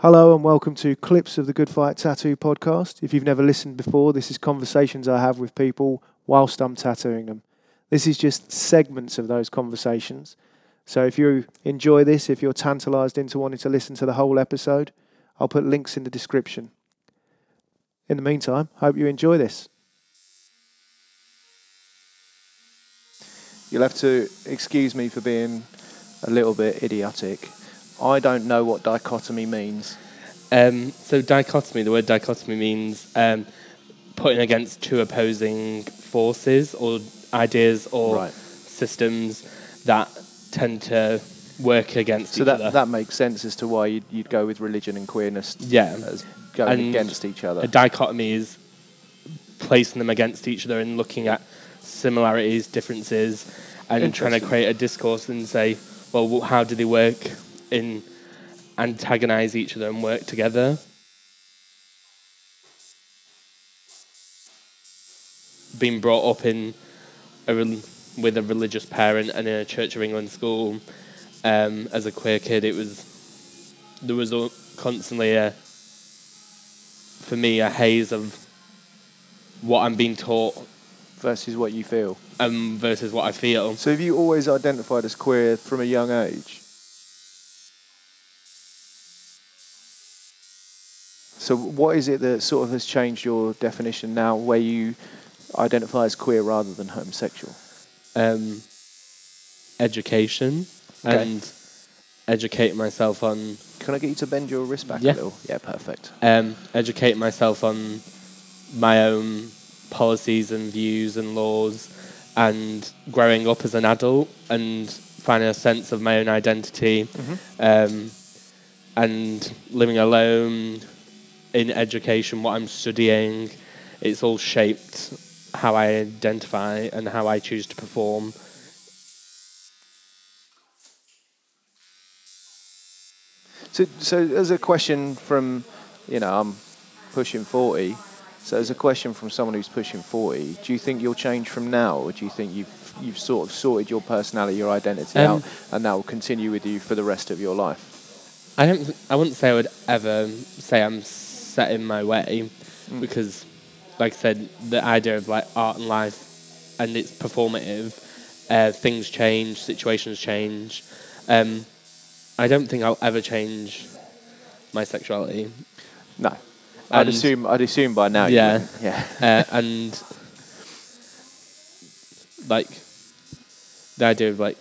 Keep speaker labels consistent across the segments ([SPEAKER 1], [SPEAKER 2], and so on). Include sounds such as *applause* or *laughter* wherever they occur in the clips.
[SPEAKER 1] Hello and welcome to Clips of the Good Fight Tattoo podcast. If you've never listened before, this is conversations I have with people whilst I'm tattooing them. This is just segments of those conversations. So if you enjoy this, if you're tantalized into wanting to listen to the whole episode, I'll put links in the description. In the meantime, hope you enjoy this. You'll have to excuse me for being a little bit idiotic. I don't know what dichotomy means.
[SPEAKER 2] Um, so dichotomy, the word dichotomy means um, putting against two opposing forces or ideas or
[SPEAKER 1] Right.
[SPEAKER 2] systems that tend to work against
[SPEAKER 1] So
[SPEAKER 2] each
[SPEAKER 1] that,
[SPEAKER 2] other.
[SPEAKER 1] So that makes sense as to why you'd, you'd go with religion and queerness
[SPEAKER 2] yeah.
[SPEAKER 1] as going
[SPEAKER 2] And
[SPEAKER 1] against each other.
[SPEAKER 2] A dichotomy is placing them against each other and looking at similarities, differences, and trying to create a discourse and say, well, how do they work in antagonize each other and work together? Being brought up in a with a religious parent and in a Church of England school um, as a queer kid, it was there was a, constantly a for me a haze of what I'm being taught
[SPEAKER 1] versus what you feel.
[SPEAKER 2] um, versus what I feel.
[SPEAKER 1] So have you always identified as queer from a young age? So what is it that sort of has changed your definition now where you identify as queer rather than homosexual?
[SPEAKER 2] Um, education
[SPEAKER 1] Okay.
[SPEAKER 2] and educate myself on
[SPEAKER 1] Can I get you to bend your wrist back
[SPEAKER 2] Yeah.
[SPEAKER 1] a little? Yeah, perfect.
[SPEAKER 2] um, educate myself on my own policies and views and laws and growing up as an adult and finding a sense of my own identity um, and living alone in education, what I'm studying, it's all shaped how I identify and how I choose to perform.
[SPEAKER 1] So, so as a question from, you know, I'm pushing 40. So as a question from someone who's pushing 40, do you think you'll change from now or do you think you've, you've sort of sorted your personality, your identity
[SPEAKER 2] Um,
[SPEAKER 1] out and that will continue with you for the rest of your life?
[SPEAKER 2] I don't. I wouldn't say I would ever say I'm set in my way, because, like I said, the idea of like art and life, and it's performative. Uh, things change, situations change. Um, I don't think I'll ever change my sexuality,
[SPEAKER 1] No. I'd assume, I'd assume by now
[SPEAKER 2] Yeah.
[SPEAKER 1] Yeah.
[SPEAKER 2] uh, and like the idea of like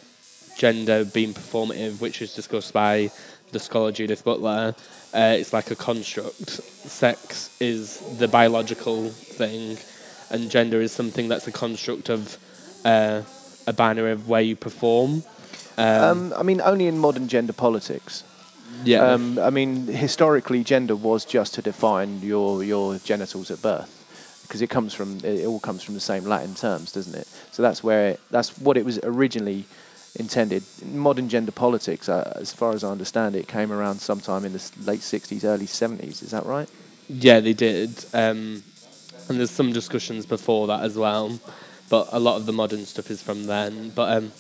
[SPEAKER 2] gender being performative, which is discussed by the scholar Judith Butler. Uh, it's like a construct. Sex is the biological thing, and gender is something that's a construct of uh, a binary of where you perform. Um,
[SPEAKER 1] Um, I mean, only in modern gender politics.
[SPEAKER 2] yeah.
[SPEAKER 1] Um, I mean, historically, gender was just to define your your genitals at birth, because it comes from it all comes from the same Latin terms, doesn't it? So that's where it, that's what it was originally intended. Modern gender politics, uh, as far as I understand it, came around sometime in the late '60s, early '70s. Is that right?
[SPEAKER 2] Yeah, they did. Um, and there's some discussions before that as well, but a lot of the modern stuff is from then. But um,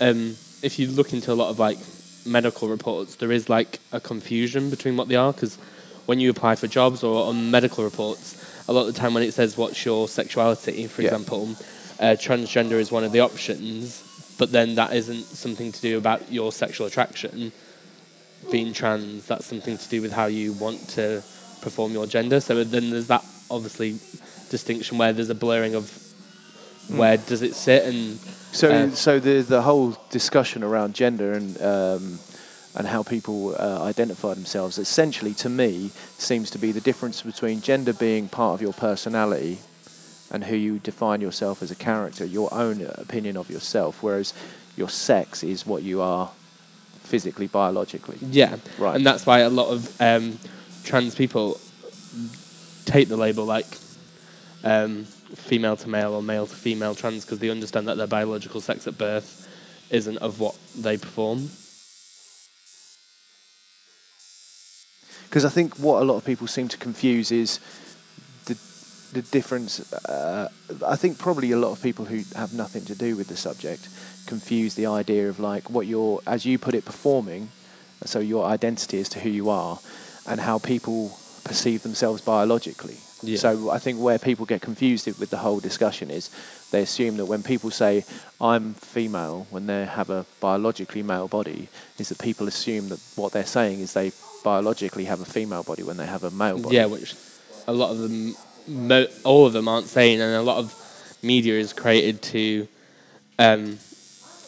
[SPEAKER 2] um, if you look into a lot of like medical reports, there is like a confusion between what they are because when you apply for jobs or on medical reports, a lot of the time when it says what's your sexuality, for
[SPEAKER 1] Yeah.
[SPEAKER 2] example, uh, transgender is one of the options, but then that isn't something to do about your sexual attraction being trans, that's something to do with how you want to perform your gender. So then there's that obviously distinction where there's a blurring of where does it sit and
[SPEAKER 1] So,
[SPEAKER 2] Uh,
[SPEAKER 1] so the the whole discussion around gender and um, and how people uh, identify themselves, essentially, to me, seems to be the difference between gender being part of your personality and who you define yourself as a character, your own opinion of yourself, whereas your sex is what you are physically, biologically.
[SPEAKER 2] yeah,
[SPEAKER 1] Right.
[SPEAKER 2] and that's why a lot of um, trans people take the label like um, female to male or male to female trans because they understand that their biological sex at birth isn't of what they perform.
[SPEAKER 1] Because I think what a lot of people seem to confuse is the difference. Uh, I think probably a lot of people who have nothing to do with the subject confuse the idea of like what you're, as you put it, performing so your identity as to who you are, and how people perceive themselves biologically.
[SPEAKER 2] Yeah.
[SPEAKER 1] So I think where people get confused with the whole discussion is they assume that when people say I'm female when they have a biologically male body, is that people assume that what they're saying is they biologically have a female body when they have a male body.
[SPEAKER 2] Yeah, which a lot of them, mo- all of them aren't saying, and a lot of media is created to. Um,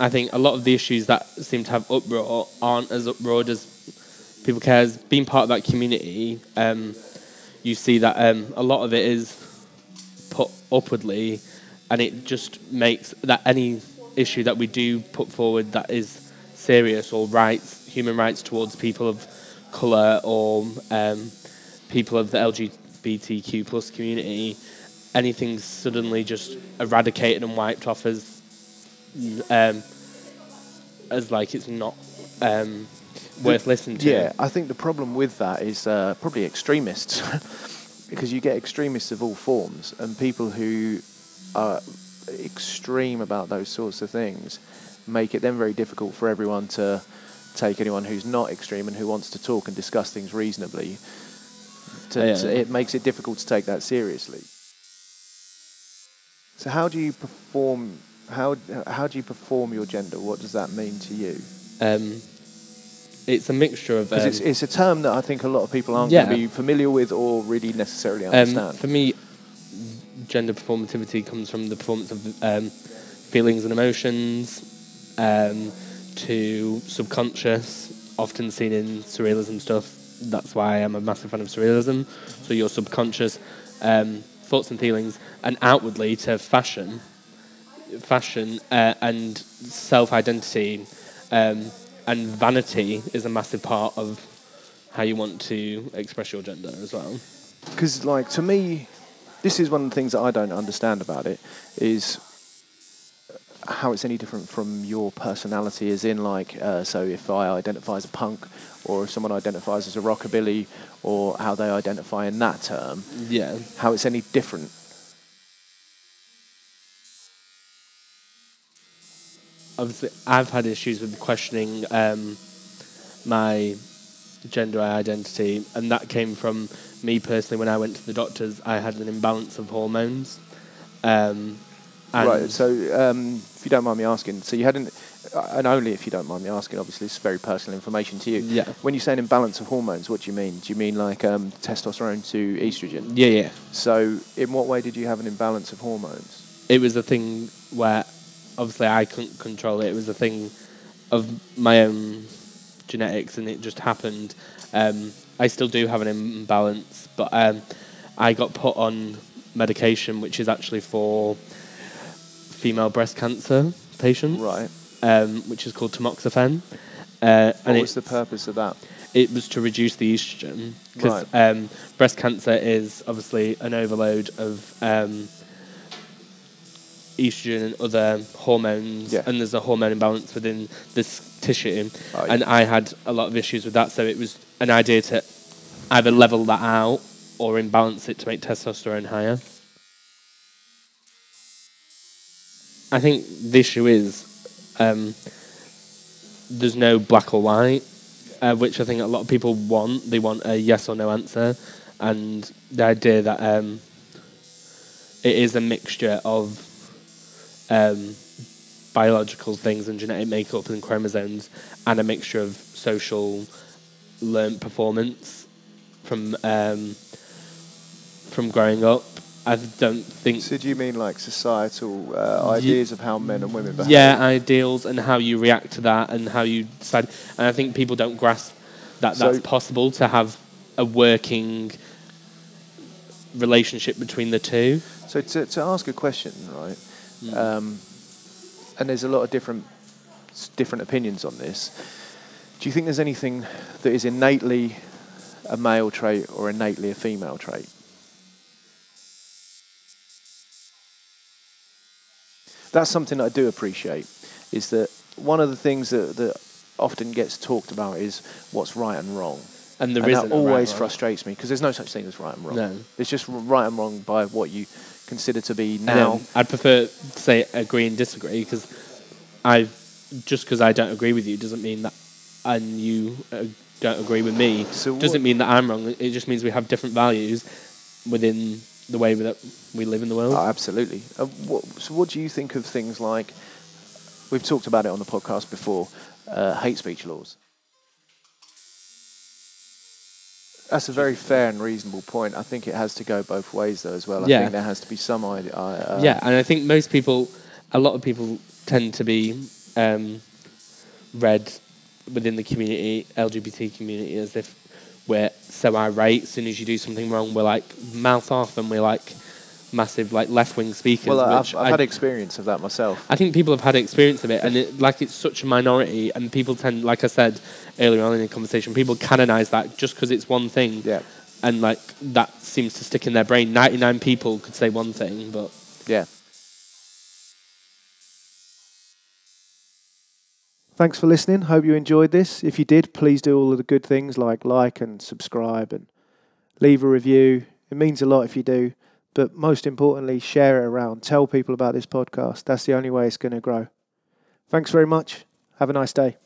[SPEAKER 2] I think a lot of the issues that seem to have uproar aren't as uproared as people care. As being part of that community, um, you see that um, a lot of it is put upwardly, and it just makes that any issue that we do put forward that is serious or rights, human rights towards people of colour or um, people of the LGBTQ plus community, anything's suddenly just eradicated and wiped off as um, as like it's not um, worth listening to.
[SPEAKER 1] Yeah, I think the problem with that is uh, probably extremists, *laughs* because you get extremists of all forms and people who are extreme about those sorts of things make it then very difficult for everyone to take anyone who's not extreme and who wants to talk and discuss things reasonably. To,
[SPEAKER 2] Yeah.
[SPEAKER 1] to- it makes it difficult to take that seriously. So how do you perform? How how do you perform your gender? What does that mean to you?
[SPEAKER 2] Um, it's a mixture of.
[SPEAKER 1] Because
[SPEAKER 2] Um,
[SPEAKER 1] it's, it's a term that I think a lot of people aren't
[SPEAKER 2] Yeah.
[SPEAKER 1] going to be familiar with or really necessarily
[SPEAKER 2] um,
[SPEAKER 1] understand.
[SPEAKER 2] for me, gender performativity comes from the performance of um, feelings and emotions um, to subconscious, often seen in surrealism stuff. That's why I'm a massive fan of surrealism. So your subconscious um, thoughts and feelings, and outwardly to fashion, fashion uh, and self-identity, um, and vanity is a massive part of how you want to express your gender as well.
[SPEAKER 1] Because, like, to me, this is one of the things that I don't understand about it is how it's any different from your personality, as in, like, uh, so if I identify as a punk or if someone identifies as a rockabilly or how they identify in that term,
[SPEAKER 2] Yeah.
[SPEAKER 1] how it's any different.
[SPEAKER 2] obviously I've had issues with questioning um, my gender identity, and that came from me personally. When I went to the doctors, I had an imbalance of hormones. Um, and
[SPEAKER 1] right, so um, if you don't mind me asking, so you had an, uh, and only if you don't mind me asking, obviously it's very personal information to you.
[SPEAKER 2] Yeah.
[SPEAKER 1] When you say an imbalance of hormones, what do you mean? Do you mean like um, testosterone to estrogen?
[SPEAKER 2] yeah, yeah,
[SPEAKER 1] So, in what way did you have an imbalance of hormones?
[SPEAKER 2] it was a thing where obviously I couldn't control it. It was a thing of my own genetics, and it just happened. Um, I still do have an imbalance, but um, I got put on medication, which is actually for female breast cancer patients,
[SPEAKER 1] Right.
[SPEAKER 2] um, which is called tamoxifen. Uh,
[SPEAKER 1] What
[SPEAKER 2] and
[SPEAKER 1] was the purpose of that?
[SPEAKER 2] it was to reduce the estrogen because
[SPEAKER 1] Right.
[SPEAKER 2] um, breast cancer is obviously an overload of um, estrogen and other hormones,
[SPEAKER 1] Yeah.
[SPEAKER 2] and there's a hormone imbalance within this tissue.
[SPEAKER 1] Right.
[SPEAKER 2] And I had a lot of issues with that, so it was an idea to either level that out or imbalance it to make testosterone higher. I think the issue is um, there's no black or white, uh, which I think a lot of people want. They want a yes or no answer, and the idea that um, it is a mixture of um, biological things and genetic makeup and chromosomes, and a mixture of social learnt performance from um, from growing up. I don't think
[SPEAKER 1] So, do you mean like societal uh, ideas of how men and women behave?
[SPEAKER 2] yeah ideals and how you react to that and how you decide and i think people don't grasp that
[SPEAKER 1] So-
[SPEAKER 2] that's possible to have a working relationship between the two
[SPEAKER 1] So, to, to ask a question, right?
[SPEAKER 2] Hmm.
[SPEAKER 1] Um, and there's a lot of different different opinions on this. Do you think there's anything that is innately a male trait or innately a female trait? That's something that I do appreciate. Is that one of the things that, that often gets talked about is what's right and wrong.
[SPEAKER 2] and there
[SPEAKER 1] and that
[SPEAKER 2] right
[SPEAKER 1] always
[SPEAKER 2] or
[SPEAKER 1] frustrates me because there's no such thing as right and wrong.
[SPEAKER 2] No.
[SPEAKER 1] It's just right and wrong by what you consider to be now.
[SPEAKER 2] um, i'd prefer to say agree and disagree because i just because i don't agree with you doesn't mean that and you uh, don't agree with me
[SPEAKER 1] So
[SPEAKER 2] doesn't mean that I'm wrong. It just means we have different values within the way that we live in the world.
[SPEAKER 1] Oh, absolutely. Uh, what, so, what do you think of things like we've talked about it on the podcast before? Uh, hate speech laws. That's a very fair and reasonable point. I think it has to go both ways, though, as well. I
[SPEAKER 2] Yeah.
[SPEAKER 1] think there has to be some idea. Uh,
[SPEAKER 2] yeah, and I think most people, a lot of people tend to be um, read within the community, LGBT community, as if we're so irate. As soon as you do something wrong, we're like mouth off, and we're like massive like left wing speakers.
[SPEAKER 1] Well, I've, I've had experience of that myself.
[SPEAKER 2] I think people have had experience of it, and it, like it's such a minority, and people tend, like I said earlier on in the conversation, people canonize that just because it's one thing,
[SPEAKER 1] Yeah,
[SPEAKER 2] and like that seems to stick in their brain. Ninety nine people could say one thing, but
[SPEAKER 1] yeah. Thanks for listening. Hope you enjoyed this. If you did, please do all of the good things like like and subscribe and leave a review. It means a lot if you do. But most importantly, share it around. Tell people about this podcast. That's the only way it's going to grow. Thanks very much. Have a nice day.